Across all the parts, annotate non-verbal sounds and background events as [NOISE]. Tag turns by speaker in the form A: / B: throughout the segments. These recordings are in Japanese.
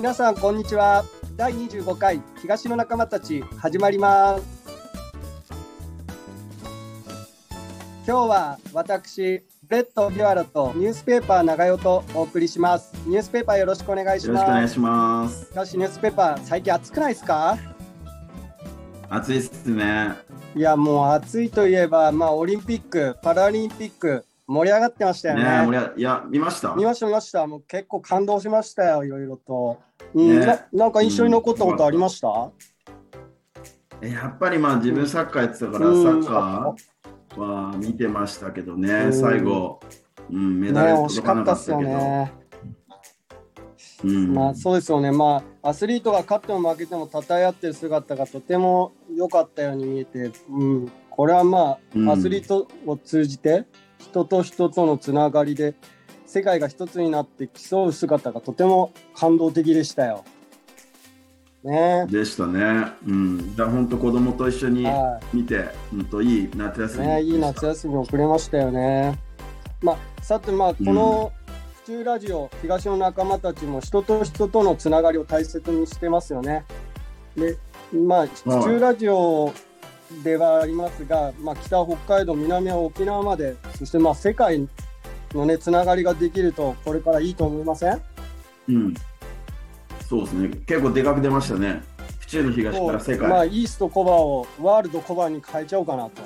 A: 皆さんこんにちは。第25回東の仲間たち始まります。今日は私ブレッド・ビワラとニュースペーパー長代とお送りします。ニュースペーパーよろしくお願いし
B: よろしくお願い
A: ます
B: します。
A: しかしニュースペーパー最近暑くないですか？
B: 暑いっすね。
A: いやもう暑いといえばまあオリンピックパラリンピック盛り上がってましたよ
B: ね。
A: ね
B: いや、見ました？
A: 見ました見ました。もう結構感動しましたよいろいろと、うん。
B: ね。
A: ななんか印象に残ったことありました、
B: えやっぱりまあ自分サッカーやってたから、
A: うん。
B: サッカーは見てましたけどね、
A: うん。
B: 最後、うん、メダ
A: ね
B: ル
A: 惜し
B: 届かなかっ
A: たったすよ
B: けど、
A: ね。
B: うん。
A: まあそうですよね。まあアスリートが勝っても負けても称え合ってる姿がとても良かったように見えて、うん、これはま
B: うん。
A: あアスリートを通じて人と人とのつながりで世界が一つになって競う姿がとても感動的でしたよ。ね
B: でしたね。うん、だ本当子供と一緒に
A: は
B: 見て、本当いい夏休
A: い、
B: み。
A: ね、いい夏休みをくれましたよね。まあさてまあこの府中ラジオ東の仲間たちも人と人とのつながりを大切にしてますよね。でまあ府中ラジオではありますが、まあ、北北海道南は沖縄までそしてまあ世界のねつながりができるとこれからいいと思いません？
B: うん、そうですね。結構でかく出ましたね。府中の東から世界。
A: まあ、イーストコバをワールドコバに変えちゃおうかなと。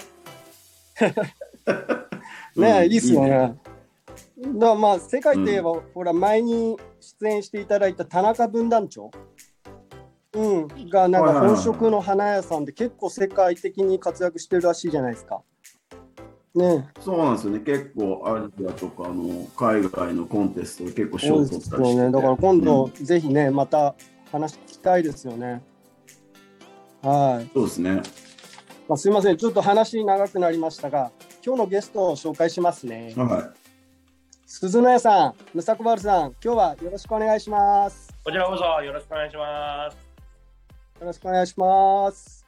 A: [LAUGHS] ね
B: うん
A: いいっすよね。だからまあ世界といえば、ほら前に出演していただいた田中分団長、うん、がなんか本職の花屋さんで結構世界的に活躍してるらしいじゃないですか。ね
B: そうなんですよね。結構アジアとかあの海外のコンテストで結構賞
A: そう
B: を
A: ですよ
B: 取ったりしてて。
A: ね。だから今度、
B: うん
A: ぜひねまた話聞きたいですよね。はい。
B: そうですね。
A: まあ、すみません、ちょっと話長くなりましたが、今日のゲストを紹介しますね。
B: は
A: 鈴野屋さん、ムサコバルさん、今日はよろしくお願いします。
C: こちらこそよろしくお願いします。
A: よろしくお願いします。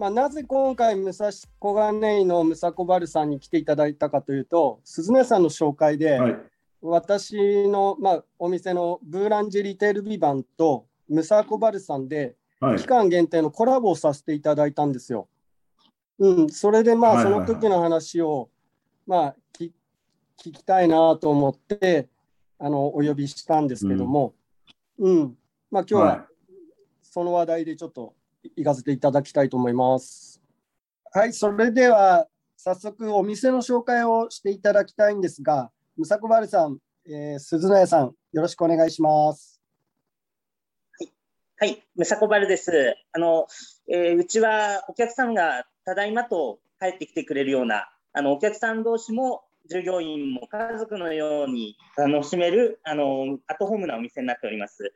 A: まあ、なぜ今回、武蔵小金井のムサコバルさんに来ていただいたかというと、鈴野屋さんの紹介で、
B: い。はい。
A: 私の、まあ、お店のブーランジェリテールビバンとムサコバルさんで、
B: はい
A: 期。間限定のコラボをさせていただいたんですよ。うん、それでまあ、そ
B: はいはいはい
A: の時の話を、まあ、き聞きたいなと思って、あの、お呼びしたんですけども、うん、まあ、今日は
B: は
A: その話題でちょっと行かせていただきたいと思います。はい、それでは、早速お店の紹介をしていただきたいんですが、ムサコバルさん、えー鈴野屋さん、よろしくお願いします。
D: はい、ムサコバルです。あの、えーうちはお客さんがただいまと帰ってきてくれるような、あの、お客さん同士も従業員も家族のように楽しめる、あの、アットホームなお店になっております。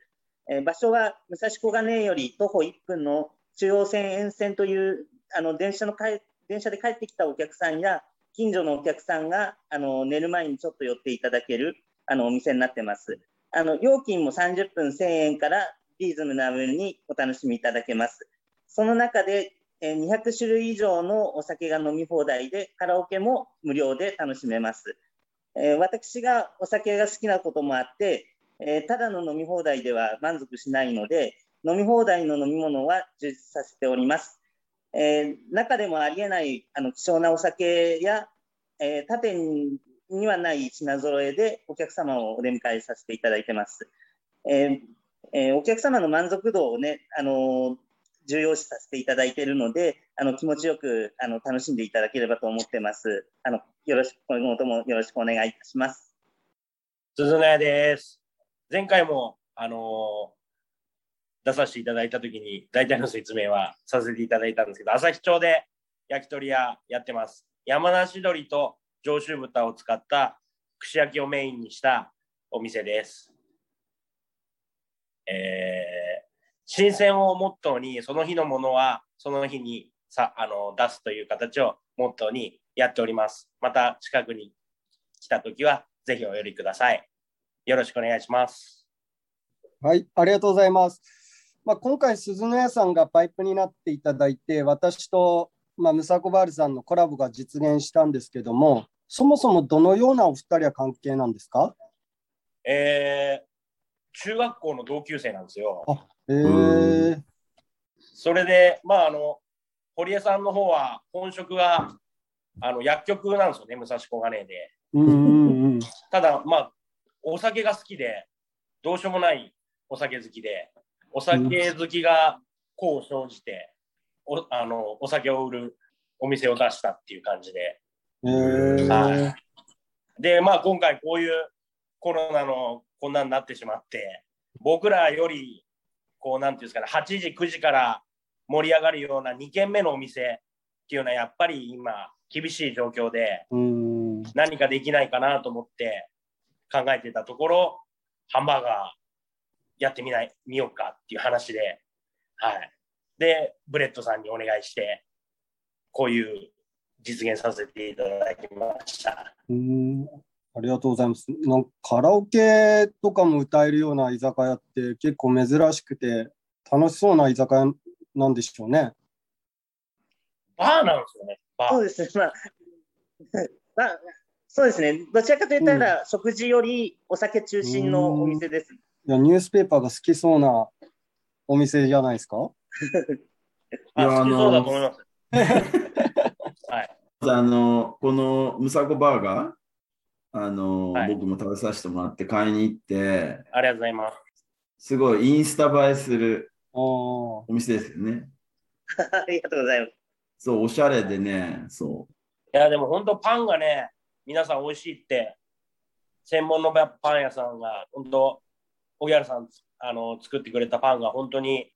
D: えー場所は武蔵小金井より徒歩1分の中央線沿線という、あの、電車のかえ電車で帰ってきたお客さんや、近所のお客さんが、あの、寝る前にちょっと寄っていただける、あの、お店になってます。あの、料金も30分1000円からリーズナブルにお楽しみいただけます。その中で、え200種類以上のお酒が飲み放題で、カラオケも無料で楽しめます。えー私がお酒が好きなこともあって、えーただの飲み放題では満足しないので、飲み放題の飲み物は充実させております。えー中でもありえないあの希少なお酒や、えー他店にはない品揃えでお客様をお出迎えさせていただいてます。えーえーお客様の満足度をね、あのー重要視させていただいているので、あの気持ちよくあの楽しんでいただければと思ってます。あのよろしく今後ともよろしくお願いいたします。
C: 鈴野屋です。前回も、あの出させていただいたときに、大体の説明はさせていただいたんですけど、朝日町で焼き鳥屋やってます。山梨鶏と上州豚を使った串焼きをメインにしたお店です。えー新鮮をモットーに、その日のものはその日にさあの出すという形をモットーにやっております。また近くに来たときは、ぜひお寄りください。よろしくお願いします。
A: はい、ありがとうございます。まあ、今回、鈴野屋さんがパイプになっていただいて、私と、まあ、ムサコバールさんのコラボが実現したんですけども、そもそもどのようなお二人は関係なんですか？
C: えー中学校の同級生なんですよ。
A: あ、えー、
C: それで、まあ、あの、堀江さんの方は本職があの薬局なんですよね、武蔵小金井で。
A: うんうんうん。[LAUGHS]
C: ただ、まあ、お酒が好きで、どうしようもないお酒好きで、お酒好きが功を生じて、おあのお酒を売るお店を出したっていう感じで。で、まあ、今回こういうコロナのこんなになってしまって、僕らより、こう、なんていうんですかね、8時、9時から盛り上がるような2軒目のお店っていうのは、やっぱり今、厳しい状況で、
A: うん。
C: 何かできないかなと思って考えてたところ、ハンバーガーやってみない、みようかっていう話で、はい。で、ブレッドさんにお願いして、こういう実現させていただきました。
A: うんありがとうございます。なんかカラオケとかも歌えるような居酒屋って結構珍しくて楽しそうな居酒屋なんでしょうね。
C: バーなんですよね、バー。
D: そうですね。まあ、まあ、そうですね。どちらかといったら、食事よりお酒中心のお店です。
A: いやニュースペーパーが好きそうなお店じゃないですか？[LAUGHS]
C: あ、
B: いや
C: 好きそうだと思います。[LAUGHS] はい。
B: あの、このムサコバーガー、あの、
C: はい
B: 僕も食べさせてもらって買いに行って、
C: ありがとうございます。
B: すごいインスタ映えするお店ですよね。[LAUGHS]
D: ありがとうございます。
B: そう、おしゃれでね、そ
C: いや、でも本当パンがね、皆さん美味しいって、専門のパン屋さんが、本当、荻原さんあの作ってくれたパンが本当に、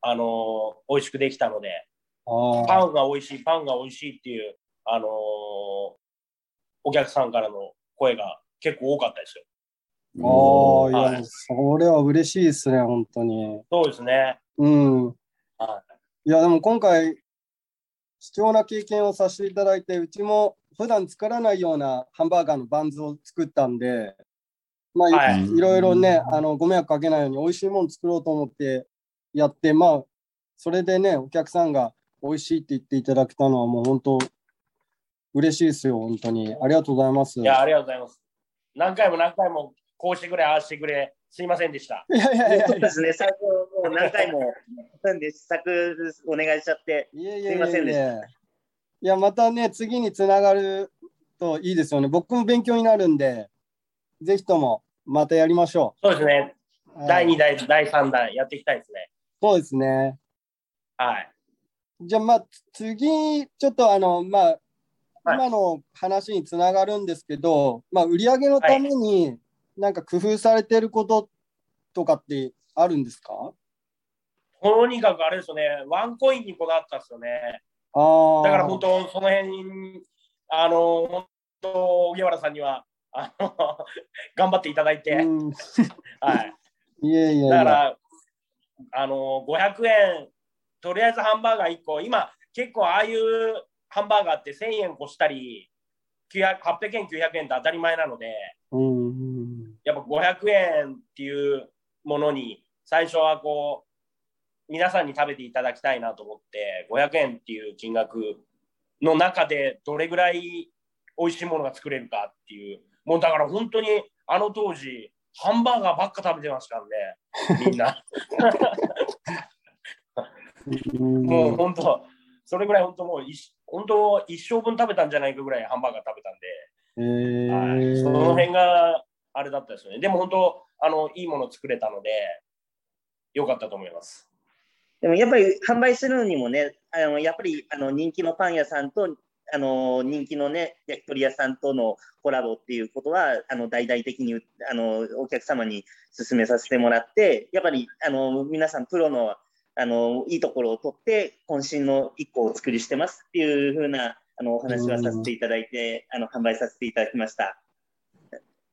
C: あの美味しくできたので、パンが美味しい、パンが美味しいっていう、あのお客さんからの声が結構多かったですよ。
B: う。
A: ああ、いや、
C: はい
A: それは嬉しいですね、本当に。
C: そうですね。
A: うん。
C: はい
A: や、でも今回、貴重な経験をさせていただいて、うちも普段作らないようなハンバーガーのバンズを作ったんで、まあ、い
C: はい
A: いろいろね、あの、ご迷惑かけないように美味しいもの作ろうと思ってやって、まあ、それでね、お客さんが美味しいって言っていただけたのはもう本当、嬉しいですよ、本当に。ありがとうございます。
C: いや、ありがとうございます。何回も何回も、こうしてくれ、ああしてくれ、すいませんでした。
A: いやいやいやいや
D: そうですね。最初、もう何回も、試作お願いしちゃって、
A: いやいや
D: すいませんでした
A: いや、またね、次につながるといいですよね。僕も勉強になるんで、ぜひともまたやりましょ
C: そうですね。第2弾、第3弾やっていきたいですね。
A: そうですね。
C: はい。
A: じゃあ、まあ、次、ちょっとあの、まあ、
C: はい
A: 今の話につながるんですけど、まあ、売り上げのために、なんか工夫されてることとかってあるんですか？
C: とにかくあれですよね、ワンコインにこだわったんですよね。だから本当、その辺に、あの、本当、荻原さんには、あの、[LAUGHS] 頑張っていただいて。だから、あの、500円、とりあえずハンバーガー1個、今、結構ああいうハンバーガーって1000円越したり、900 800円、900円って当たり前なので、
A: うんうん
C: やっぱ500円っていうものに最初はこう皆さんに食べていただきたいなと思って500円っていう金額の中でどれぐらい美味しいものが作れるかっていうもうだから本当にあの当時ハンバーガーばっか食べてましたからねみんな。[LAUGHS]
A: うん。
C: もう本当それぐらい本当もう一本当一生分食べたんじゃないかぐらいハンバーガー食べたんで。
A: え
C: はい、
A: ー
C: その辺があれだったですよね。でも本当、あのいいもの作れたので、よかったと思います。
D: でもやっぱり販売するにもね、あのやっぱりあの人気のパン屋さんと、あの人気のね、焼き鳥屋さんとのコラボっていうことは、あの大々的にあのお客様に勧めさせてもらって、やっぱりあの皆さん、プロのあのいいところを取って、渾身の1個をお作りしてますっていうふうなあのお話はさせていただいて、あの販売させていただきました。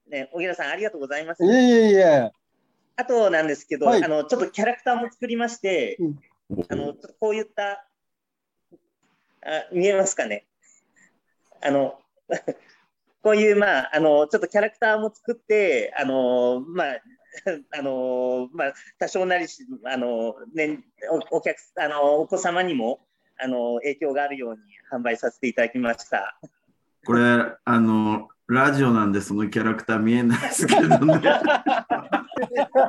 D: ね、小平さん、ありがとうございます
A: い。えいえいえ。
D: あとなんですけど、
A: はい。
D: あのちょっとキャラクターも作りまして、あのちょっとこういったあ見えますかね？あの [LAUGHS] こういう、まあ、あのちょっとキャラクターも作って、あのまあ [LAUGHS] あのまあ、多少なりしあの、ね、おお客あのお子様にもあの影響があるように販売させていただきました。[LAUGHS]
B: これ、あの、ラジオなんでそのキャラクター見えないですけどね。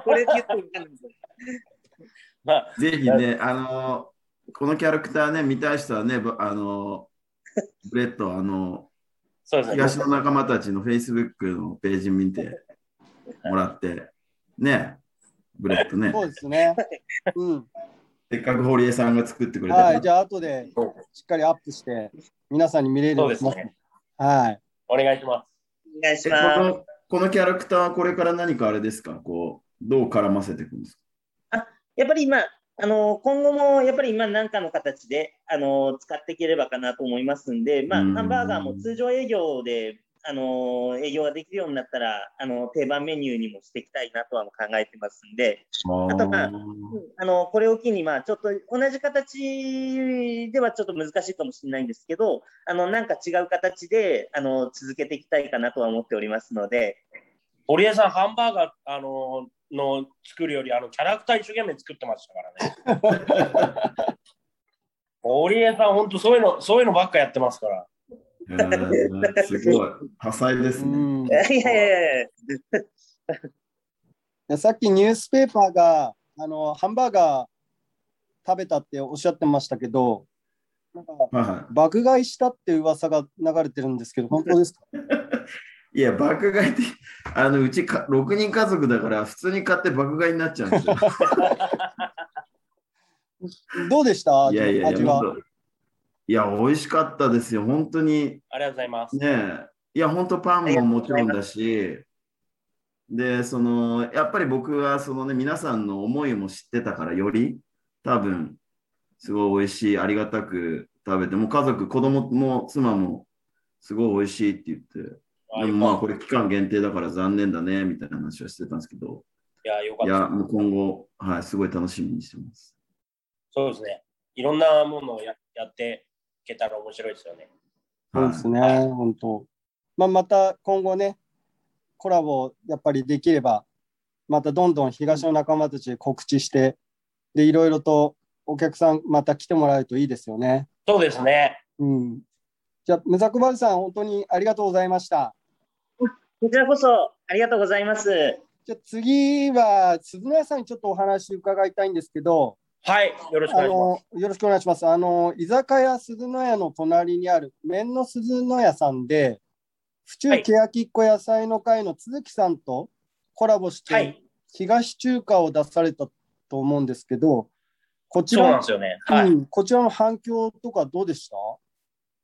D: これ言っても分かんないです
C: まあ、
B: ぜひね、あの、このキャラクターね、見たい人はね、ぶあの、ブレッド、あの、
C: そうですね。
B: 東の仲間たちの Facebook のページ見てもらって、ね、ブレッドね、
A: そうですね。うん。
B: せっかく堀江さんが作ってくれた
A: はい。じゃあ、後でしっかりアップして、皆さんに見れるようにします
C: そうですね
A: はい。
C: お願いします。
D: お願いし
B: えこ
D: ます。
B: のこのキャラクターはこれから何かあれですか？こう、どう絡ませていくんですか？
D: やっぱり今、あの今後もやっぱり今何かの形であの使っていければかなと思いますんで、まあ、
B: うん
D: ハンバーガーも通常営業であの営業ができるようになったらあの定番メニューにもしていきたいなとは考えてますんで、
B: あ
D: あとまああのこれを機に、まあ、ちょっと同じ形ではちょっと難しいかもしれないんですけど、あのなんか違う形であの続けていきたいかなとは思っておりますので、
C: 堀江さん、ハンバーガー、あのの作るより、あの、キャラクター一生懸命作ってましたからね。[LAUGHS] 堀江さん、本当そういうの、そういうのばっかやってますから。
B: えーすごい。多彩ですね。
A: うん。い
D: いやいやいや
A: さっきニュースペーパーが、あの、ハンバーガー食べたっておっしゃってましたけど、なんか、
B: はいは
A: 爆買いしたって噂が流れてるんですけど、本当ですか？
B: い。[LAUGHS] いや、爆買いって、あのうちか6人家族だから、普通に買って爆買いになっちゃうんですよ。[LAUGHS]
A: どうでした？
B: いやいやいや、
A: 味は。
B: いや、美味しかったですよ。本当に。
C: ありがとうございます。
B: ねえ。いや、本当パンももちろんだし、で、その、やっぱり僕は、そのね、皆さんの思いも知ってたから、より、多分、すごい美味しい、ありがたく食べて、もう家族、子供も妻も、すごい美味しいって言って、
C: あ
B: でもまあ、これ期間限定だから残念だね、みたいな話はしてたんですけど、
C: たいや、よか
B: いや、
C: った。
B: もう今後、はい、すごい楽しみにしてます。
C: そうですね。いろんなものをややっていけたら面白いですよね。
A: そうですね、
C: はい
A: 本当。まあ、また今後ね、コラボやっぱりできれば、またどんどん東の仲間たちで告知して、で、いろいろとお客さんまた来てもらえるといいですよね。
C: そうですね。
A: うん。じゃあ、ムザクバルさん、本当にありがとうございました。
D: こちらこそありがとうございます。
A: じゃあ次は、鈴野屋さんにちょっとお話伺いたいんですけど、
C: はい。よろしくお
A: あ
C: 願いします。
A: のよろしくお願いします。あの居酒屋鈴野屋の隣にある麺の鈴野屋さんで、府中
C: はい
A: 欅っ子野菜の会の都築さんとコラボして、
C: はい。
A: 東中華を出されたと思うんですけど、こちら
C: ね。はい。
A: うんこちらの反響とかどうでした？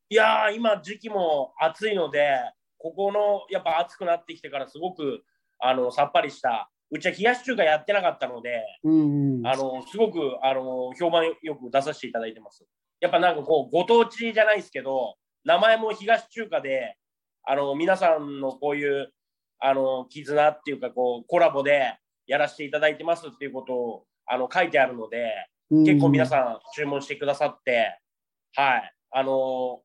C: いやー、今時期も暑いので、ここのやっぱ暑くなってきてからすごくあのさっぱりした、うちは冷やし中華やってなかったので、
A: うんうん
C: あのすごくあの評判よく出させていただいてます。やっぱなんかこう、ご当地じゃないですけど、名前も東中華で、あの皆さんのこういうあの絆っていうかこう、コラボでやらせていただいてますっていうことをあの書いてあるので、結構皆
A: ん。
C: さん注文してくださって、はい、あの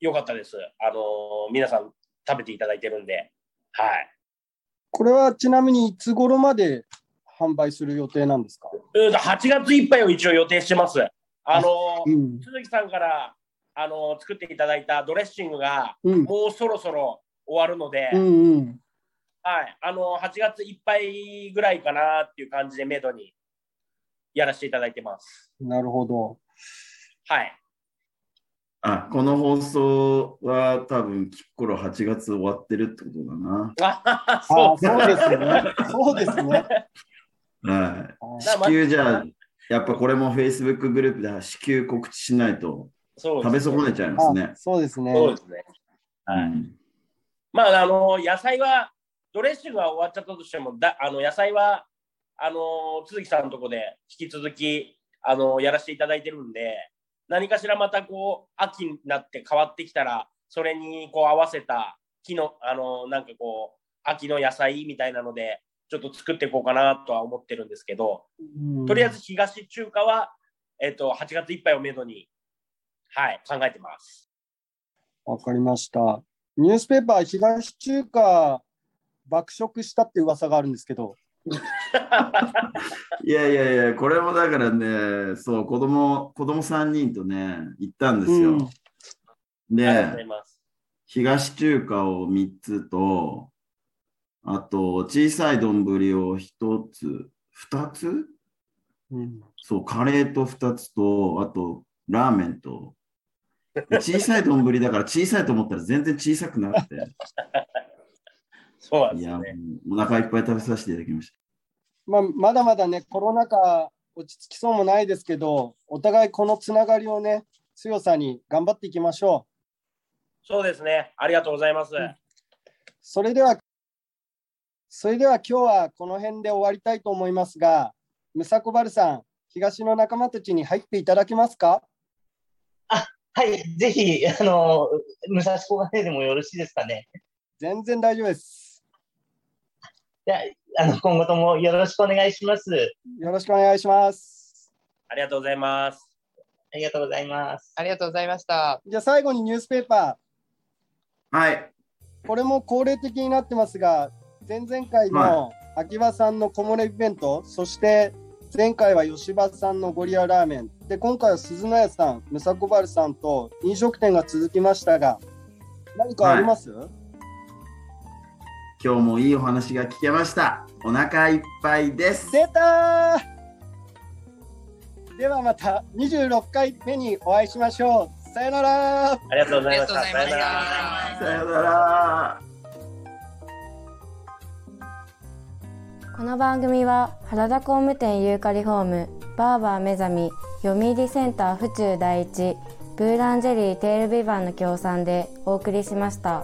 C: よかったです。あの皆さん食べていただいてるんで、はい。
A: これはちなみにいつ頃まで販売する予定なんですか？
C: うん8月いっぱいを一応予定してます。あの
A: うん。
C: 鈴木さんからあの作っていただいたドレッシングが
A: うん。
C: もうそろそろ終わるので、
A: うんうん。
C: はい、あの8月いっぱいぐらいかなっていう感じでめどにやらせていただいてます。
A: なるほど。
C: はい。
B: あ、この放送は多分、きっころ8月終わってるってことだな。
C: あ
A: あ
C: そう
A: そうですね。そうですね。
B: はい。
A: あ
B: 至急じゃあ、やっぱこれも Facebook グループで至急告知しないと
C: そう
B: 食べ損ねちゃいますね。
A: そうですね。
C: そうですね。はい。
B: うん
C: まあ、あの野菜は、ドレッシングは終わっちゃったとしても、だあの野菜は、あの都築さんのとこで引き続きあのやらせていただいてるんで、何かしらまたこう秋になって変わってきたら、それにこう合わせた木の、あのなんかこう、秋の野菜みたいなので、ちょっと作っていこうかなとは思ってるんですけど、
A: うん
C: とりあえず東中華は、えっと、8月いっぱいをめどに、はい、考えてます。
A: わかりました。ニュースペーパー東中華爆食したって噂があるんですけど、[LAUGHS]
B: いやいやいや、これもだからね、そう、子供、子供3人とね、行ったんですよ。
A: うん
B: で。東中華を3つと、あと、小さい丼を1つ、2つ？
A: うん
B: そう、カレーと2つと、あと、ラーメンと。小さい丼だから小さいと思ったら全然小さくなくて。[LAUGHS]
C: そうなん
B: いや、も
C: ですね。
B: うお腹いっぱい食べさせていただきまし
A: まあ、まだまだね、コロナ禍落ち着きそうもないですけど、お互いこのつながりをね、強さに頑張っていきましょう。
C: そうですね。ありがとうございます。
A: それでは、それでは今日はこの辺で終わりたいと思いますが、ムサコバルさん、東の仲間たちに入っていただけますか？
D: はい、ぜひ、あの、武蔵小金井でもよろしいですかね。
A: 全然大丈夫です。
D: じゃあ、あの、今後ともよろしくお願いします。
A: よろしくお願いします。
C: ありがとうございます。
D: ありがとうございます。
E: ありがとうございました。
A: じゃあ最後にニュースペーパ
B: た。はい。
A: ー、これも恒例的になってますが、前々回の秋葉さんの木漏れイベント、そして前回は吉羽さんのゴリララーメン、で今回は鈴の屋さん、ムサコバルさんと飲食店が続きましたが、何かあります、
B: 今日もいいお話が聞けました。お腹いっぱいです。
A: 出たーではまた26回目にお会いしましょう。さよなら
C: ありがとうございました。
E: ありがとうございました
C: さよなら。
B: さよなら。
F: この番組は原田工務店ユーカリホームバーバー目覚み読売センター府中第一ブーランジェリーテールビバンの協賛でお送りしました。